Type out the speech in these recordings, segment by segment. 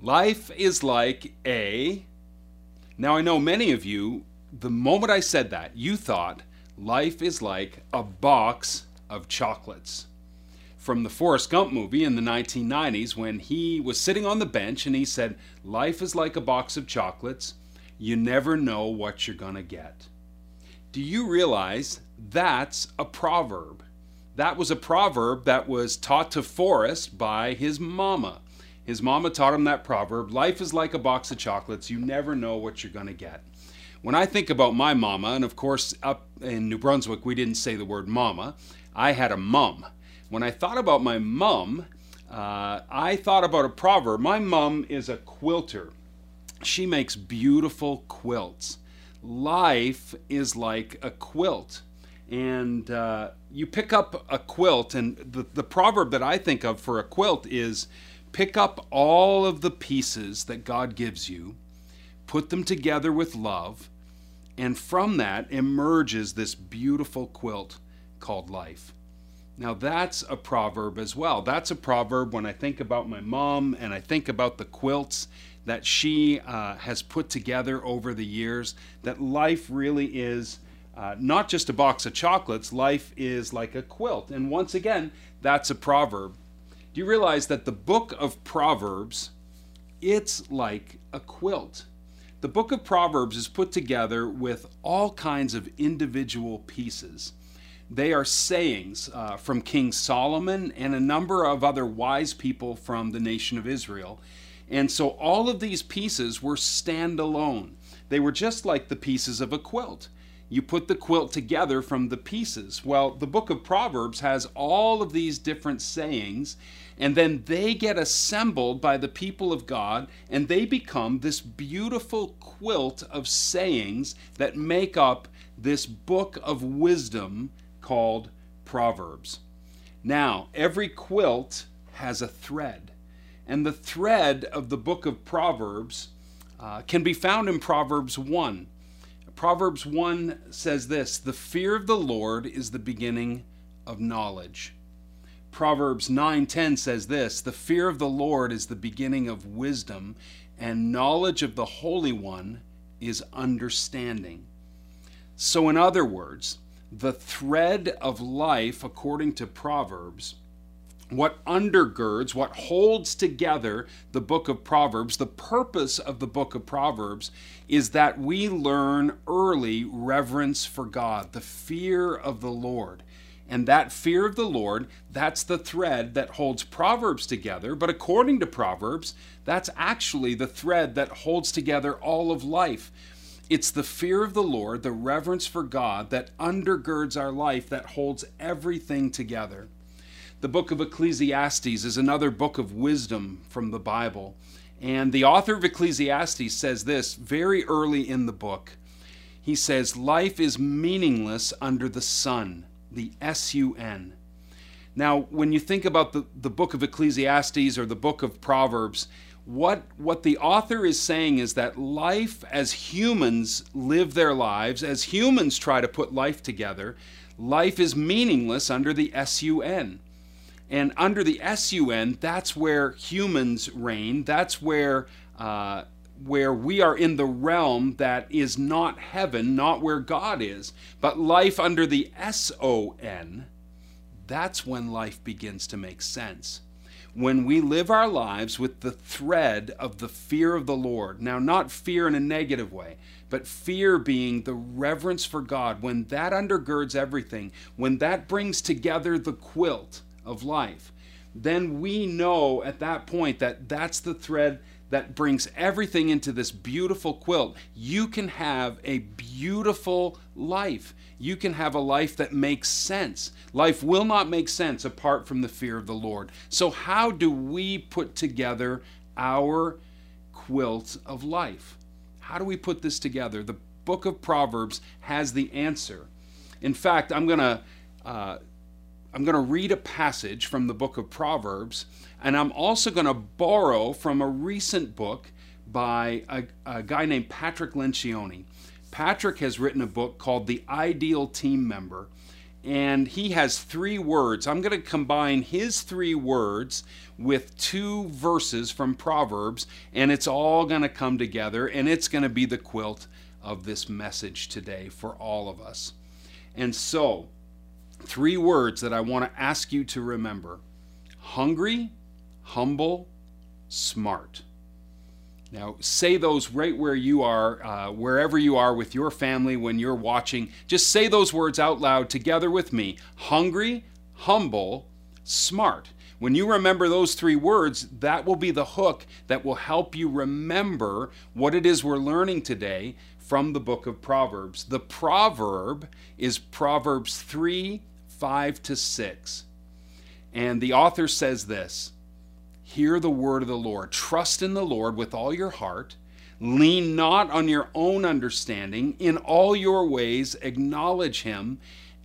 Life is like a. Now, I know many of you, the moment I said that, you thought life is like a box of chocolates. From the Forrest Gump movie in the 1990s, when he was sitting on the bench and he said, Life is like a box of chocolates. You never know what you're going to get. Do you realize that's a proverb? That was a proverb that was taught to Forrest by his mama. His mama taught him that proverb life is like a box of chocolates, you never know what you're going to get. When I think about my mama, and of course, up in New Brunswick, we didn't say the word mama, I had a mum. When I thought about my mum, uh, I thought about a proverb. My mum is a quilter, she makes beautiful quilts. Life is like a quilt. And uh, you pick up a quilt, and the, the proverb that I think of for a quilt is Pick up all of the pieces that God gives you, put them together with love, and from that emerges this beautiful quilt called life. Now, that's a proverb as well. That's a proverb when I think about my mom and I think about the quilts that she uh, has put together over the years, that life really is uh, not just a box of chocolates, life is like a quilt. And once again, that's a proverb. You realize that the book of Proverbs, it's like a quilt? The book of Proverbs is put together with all kinds of individual pieces. They are sayings uh, from King Solomon and a number of other wise people from the nation of Israel. And so all of these pieces were standalone. They were just like the pieces of a quilt you put the quilt together from the pieces. Well, the book of Proverbs has all of these different sayings, and then they get assembled by the people of God, and they become this beautiful quilt of sayings that make up this book of wisdom called Proverbs. Now, every quilt has a thread, and the thread of the book of Proverbs uh, can be found in Proverbs 1. Proverbs 1 says this The fear of the Lord is the beginning of knowledge. Proverbs 9:10 says this, "The fear of the Lord is the beginning of wisdom, and knowledge of the Holy One is understanding." So in other words, the thread of life according to Proverbs what undergirds, what holds together the book of Proverbs, the purpose of the book of Proverbs is that we learn early reverence for God, the fear of the Lord. And that fear of the Lord, that's the thread that holds Proverbs together. But according to Proverbs, that's actually the thread that holds together all of life. It's the fear of the Lord, the reverence for God, that undergirds our life, that holds everything together. The book of Ecclesiastes is another book of wisdom from the Bible. And the author of Ecclesiastes says this very early in the book. He says, Life is meaningless under the sun, the S U N. Now, when you think about the, the book of Ecclesiastes or the book of Proverbs, what, what the author is saying is that life as humans live their lives, as humans try to put life together, life is meaningless under the S U N. And under the SUN, that's where humans reign. That's where uh, where we are in the realm that is not heaven, not where God is, but life under the SON. That's when life begins to make sense. When we live our lives with the thread of the fear of the Lord. Now, not fear in a negative way, but fear being the reverence for God. When that undergirds everything, when that brings together the quilt of life, then we know at that point that that's the thread that brings everything into this beautiful quilt. You can have a beautiful life. You can have a life that makes sense. Life will not make sense apart from the fear of the Lord. So, how do we put together our quilt of life? How do we put this together? The book of Proverbs has the answer. In fact, I'm going to uh, I'm going to read a passage from the book of Proverbs, and I'm also going to borrow from a recent book by a, a, guy named Patrick Lencioni. Patrick has written a book called The Ideal Team Member, and he has three words. I'm going to combine his three words with two verses from Proverbs, and it's all going to come together, and it's going to be the quilt of this message today for all of us. And so, three words that I want to ask you to remember hungry, humble, smart. Now, say those right where you are, uh, wherever you are with your family when you're watching. Just say those words out loud together with me hungry, humble, smart. When you remember those three words, that will be the hook that will help you remember what it is we're learning today from the book of Proverbs. The proverb is Proverbs 3 5 to 6. And the author says this Hear the word of the Lord. Trust in the Lord with all your heart. Lean not on your own understanding. In all your ways, acknowledge him,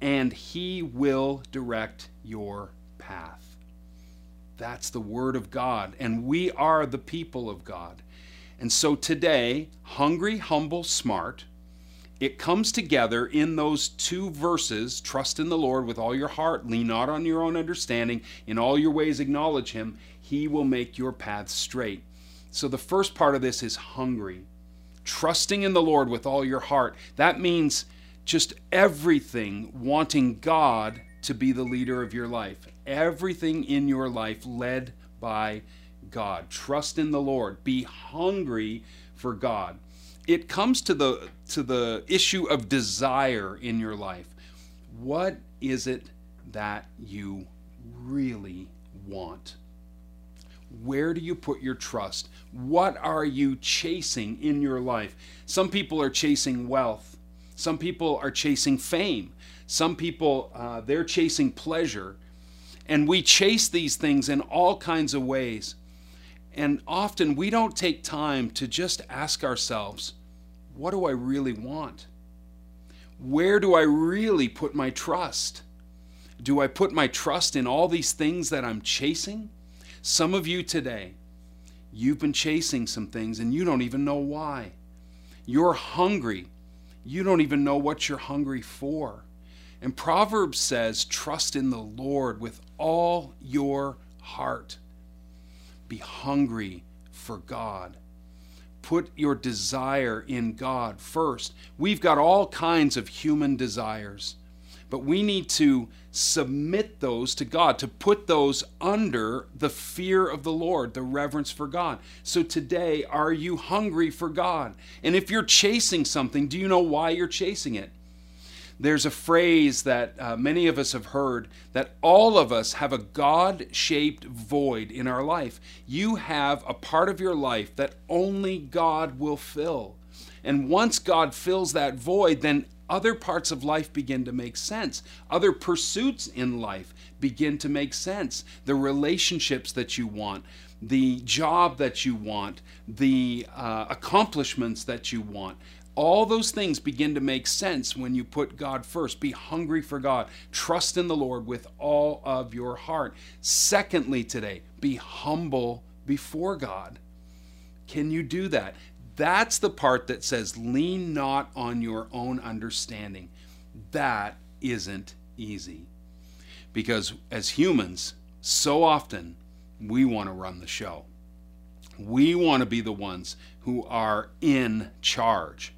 and he will direct your path. That's the word of God, and we are the people of God. And so today, hungry, humble, smart, it comes together in those two verses trust in the Lord with all your heart, lean not on your own understanding, in all your ways acknowledge him, he will make your path straight. So the first part of this is hungry. Trusting in the Lord with all your heart. That means just everything wanting God to be the leader of your life. Everything in your life led by God. Trust in the Lord. Be hungry for God. It comes to the to the issue of desire in your life. What is it that you really want? Where do you put your trust? What are you chasing in your life? Some people are chasing wealth. Some people are chasing fame. Some people, uh, they're chasing pleasure. And we chase these things in all kinds of ways. And often we don't take time to just ask ourselves, what do I really want? Where do I really put my trust? Do I put my trust in all these things that I'm chasing? Some of you today, you've been chasing some things and you don't even know why. You're hungry. You don't even know what you're hungry for. And Proverbs says, trust in the Lord with all your heart. Be hungry for God. Put your desire in God first. We've got all kinds of human desires, but we need to submit those to God, to put those under the fear of the Lord, the reverence for God. So today, are you hungry for God? And if you're chasing something, do you know why you're chasing it? There's a phrase that uh, many of us have heard that all of us have a God shaped void in our life. You have a part of your life that only God will fill. And once God fills that void, then other parts of life begin to make sense. Other pursuits in life begin to make sense. The relationships that you want, the job that you want, the uh, accomplishments that you want. All those things begin to make sense when you put God first. Be hungry for God. Trust in the Lord with all of your heart. Secondly, today, be humble before God. Can you do that? That's the part that says, lean not on your own understanding. That isn't easy. Because as humans, so often we want to run the show. We want to be the ones who are in charge.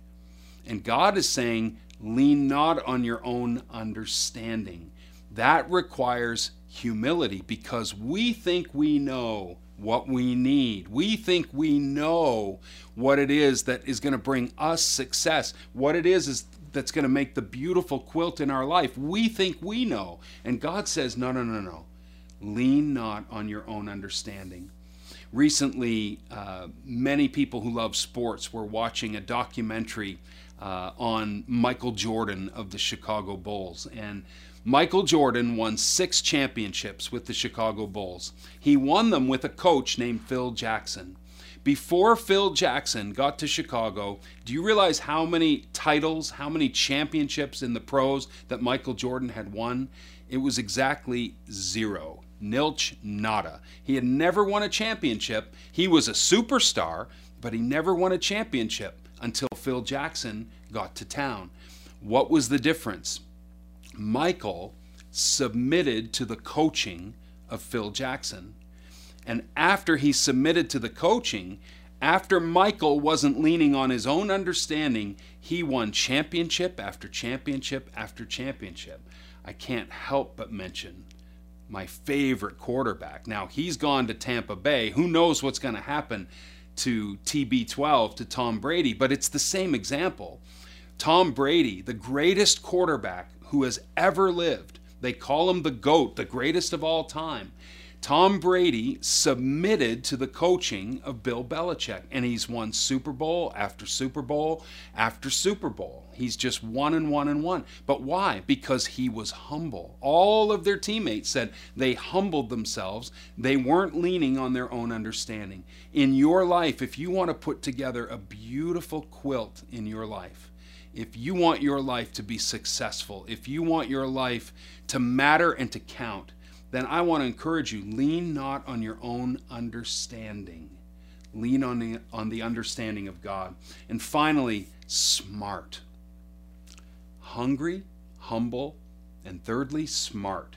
And God is saying, lean not on your own understanding. That requires humility because we think we know what we need. We think we know what it is that is going to bring us success, what it is is that's going to make the beautiful quilt in our life. We think we know. And God says, no, no, no, no. Lean not on your own understanding. Recently, uh, many people who love sports were watching a documentary uh, on Michael Jordan of the Chicago Bulls. And Michael Jordan won six championships with the Chicago Bulls. He won them with a coach named Phil Jackson. Before Phil Jackson got to Chicago, do you realize how many titles, how many championships in the pros that Michael Jordan had won? It was exactly zero. Nilch nada. He had never won a championship. He was a superstar, but he never won a championship until Phil Jackson got to town. What was the difference? Michael submitted to the coaching of Phil Jackson. And after he submitted to the coaching, after Michael wasn't leaning on his own understanding, he won championship after championship after championship. I can't help but mention my favorite quarterback. Now, he's gone to Tampa Bay. Who knows what's going to happen to TB12, to Tom Brady, but it's the same example. Tom Brady, the greatest quarterback who has ever lived, they call him the GOAT, the greatest of all time. Tom Brady submitted to the coaching of Bill Belichick, and he's won Super Bowl after Super Bowl after Super Bowl. He's just won and won and won. But why? Because he was humble. All of their teammates said they humbled themselves. They weren't leaning on their own understanding. In your life, if you want to put together a beautiful quilt in your life, if you want your life to be successful, if you want your life to matter and to count, then I want to encourage you lean not on your own understanding. Lean on the, on the understanding of God. And finally, smart. Hungry, humble, and thirdly, smart.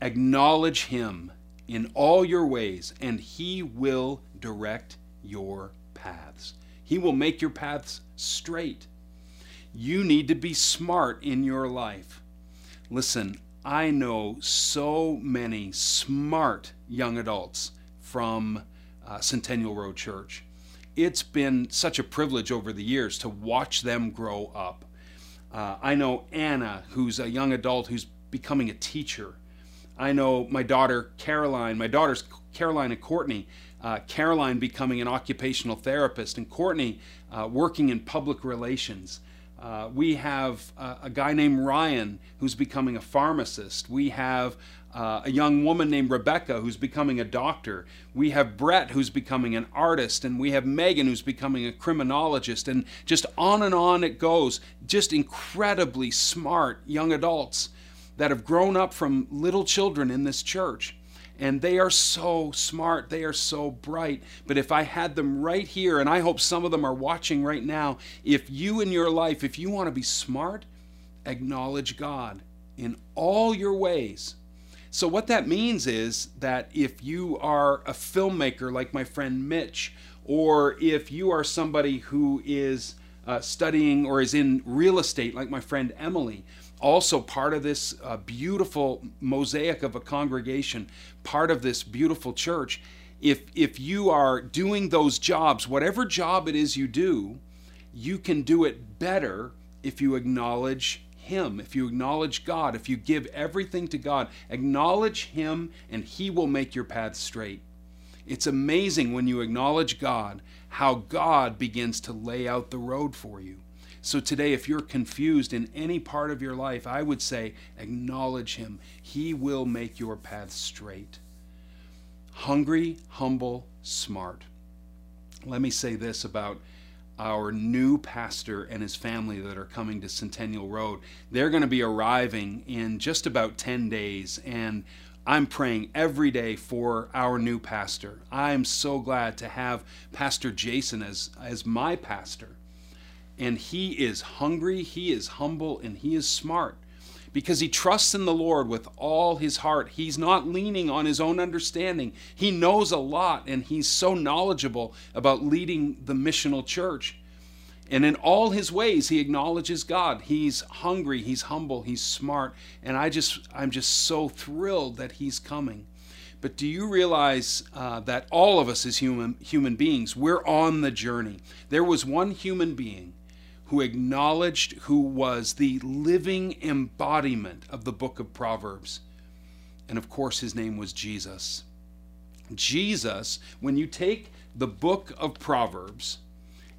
Acknowledge Him in all your ways, and He will direct your paths. He will make your paths straight. You need to be smart in your life. Listen, I know so many smart young adults from uh, Centennial Road Church. It's been such a privilege over the years to watch them grow up. Uh, I know Anna, who's a young adult who's becoming a teacher. I know my daughter Caroline, my daughters Caroline and Courtney. Uh, Caroline becoming an occupational therapist, and Courtney uh, working in public relations. Uh, we have uh, a guy named Ryan who's becoming a pharmacist. We have uh, a young woman named Rebecca who's becoming a doctor. We have Brett who's becoming an artist. And we have Megan who's becoming a criminologist. And just on and on it goes. Just incredibly smart young adults that have grown up from little children in this church and they are so smart, they are so bright. But if I had them right here, and I hope some of them are watching right now, if you in your life, if you want to be smart, acknowledge God in all your ways. So, what that means is that if you are a filmmaker like my friend Mitch, or if you are somebody who is uh, studying or is in real estate like my friend Emily, also part of this uh, beautiful mosaic of a congregation, part of this beautiful church. If, if you are doing those jobs, whatever job it is you do, you can do it better if you acknowledge Him, if you acknowledge God, if you give everything to God. Acknowledge Him, and He will make your path straight. It's amazing when you acknowledge God how God begins to lay out the road for you. So today, if you're confused in any part of your life, I would say acknowledge Him. He will make your path straight. Hungry, humble, smart. Let me say this about our new pastor and his family that are coming to Centennial Road. They're going to be arriving in just about 10 days, and I'm praying every day for our new pastor. I'm so glad to have Pastor Jason as, as my pastor and he is hungry, he is humble, and he is smart because he trusts in the Lord with all his heart. He's not leaning on his own understanding. He knows a lot and he's so knowledgeable about leading the missional church. And in all his ways he acknowledges God. He's hungry, he's humble, he's smart, and I just I'm just so thrilled that he's coming. But do you realize uh, that all of us as human human beings, we're on the journey. There was one human being who acknowledged who was the living embodiment of the book of Proverbs. And of course, his name was Jesus. Jesus, when you take the book of Proverbs,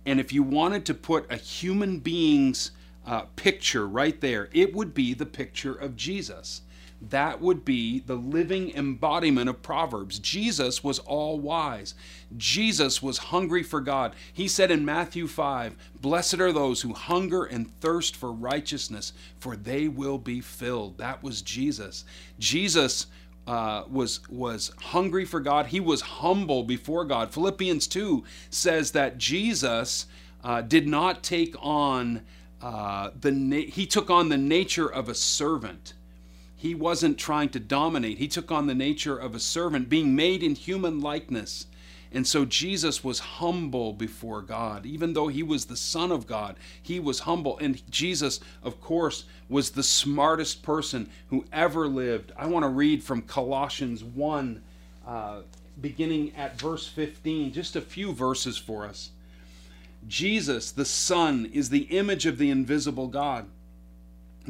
and if you wanted to put a human being's uh, picture right there, it would be the picture of Jesus that would be the living embodiment of Proverbs. Jesus was all wise. Jesus was hungry for God. He said in Matthew 5 Blessed are those who hunger and thirst for righteousness, for they will be filled. That was Jesus. Jesus. Uh, was was hungry for God. He was humble before God. Philippians two says that Jesus uh, did not take on uh, the na- he took on the nature of a servant. He wasn't trying to dominate. He took on the nature of a servant, being made in human likeness. And so Jesus was humble before God. Even though he was the Son of God, he was humble. And Jesus, of course, was the smartest person who ever lived. I want to read from Colossians 1, uh, beginning at verse 15, just a few verses for us. Jesus, the Son, is the image of the invisible God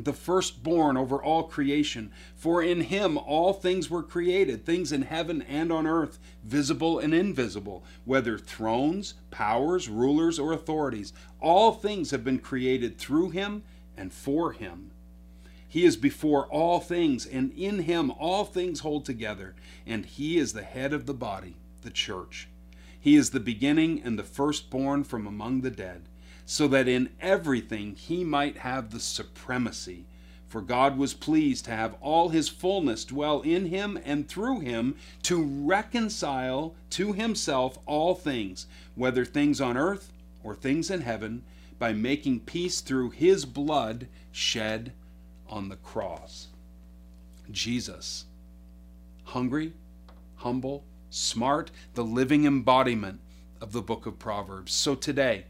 the firstborn over all creation. For in him all things were created, things in heaven and on earth, visible and invisible, whether thrones, powers, rulers, or authorities. All things have been created through him and for him. He is before all things, and in him all things hold together, and he is the head of the body, the church. He is the beginning and the firstborn from among the dead so that in everything he might have the supremacy. For God was pleased to have all his fullness dwell in him and through him to reconcile to himself all things, whether things on earth or things in heaven, by making peace through his blood shed on the cross. Jesus, hungry, humble, smart, the living embodiment of the book of Proverbs. So today,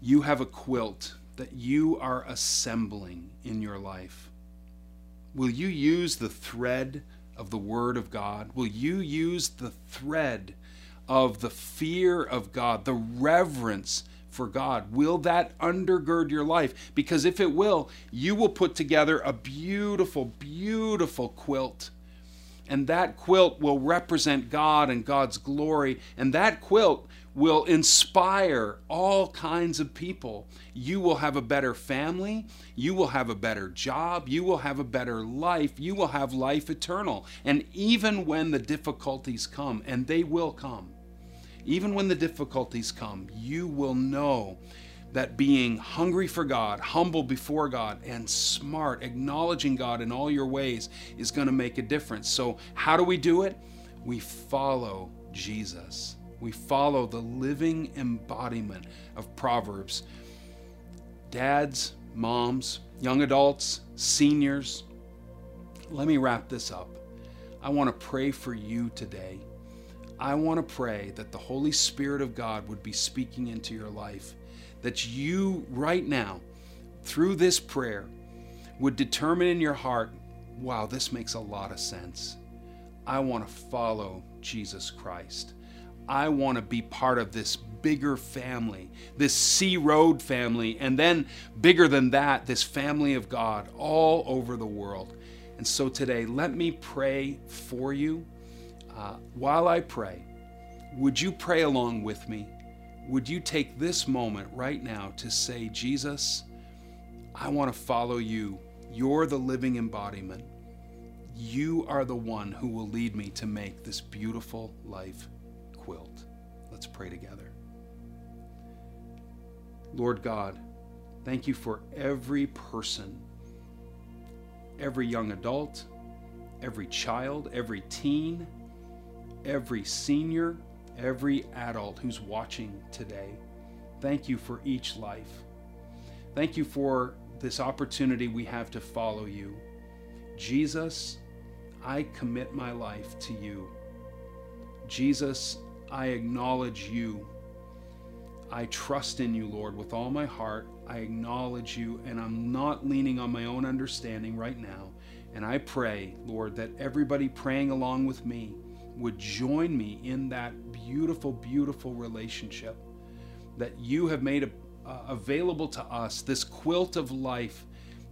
you have a quilt that you are assembling in your life. Will you use the thread of the Word of God? Will you use the thread of the fear of God, the reverence for God? Will that undergird your life? Because if it will, you will put together a beautiful, beautiful quilt. And that quilt will represent God and God's glory. And that quilt will inspire all kinds of people. You will have a better family. You will have a better job. You will have a better life. You will have life eternal. And even when the difficulties come, and they will come, even when the difficulties come, you will know that being hungry for God, humble before God, and smart, acknowledging God in all your ways is going to make a difference. So, how do we do it? We follow Jesus we follow the living embodiment of Proverbs. Dads, moms, young adults, seniors, let me wrap this up. I want to pray for you today. I want to pray that the Holy Spirit of God would be speaking into your life, that you, right now, through this prayer, would determine in your heart wow, this makes a lot of sense. I want to follow Jesus Christ. I want to be part of this bigger family, this Sea Road family, and then bigger than that, this family of God all over the world. And so today, let me pray for you. Uh, while I pray, would you pray along with me? Would you take this moment right now to say, Jesus, I want to follow you. You're the living embodiment. You are the one who will lead me to make this beautiful life quilt. Let's pray together. Lord God, thank you for every person, every young adult, every child, every teen, every senior, every adult who's watching today. Thank you for each life. Thank you for this opportunity we have to follow you. Jesus, I commit my life to you. Jesus, I acknowledge you. I trust in you, Lord, with all my heart. I acknowledge you, and I'm not leaning on my own understanding right now. And I pray, Lord, that everybody praying along with me would join me in that beautiful, beautiful relationship that you have made uh, available to us, this quilt of life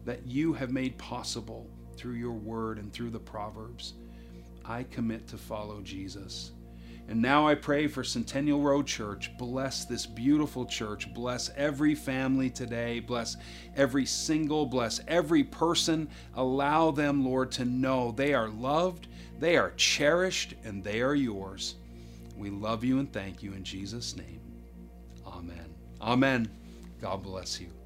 that you have made possible through your word and through the Proverbs. I commit to follow Jesus. And now I pray for Centennial Road Church. Bless this beautiful church. Bless every family today. Bless every single, bless every person. Allow them, Lord, to know they are loved, they are cherished, and they are yours. We love you and thank you in Jesus' name. Amen. Amen. God bless you.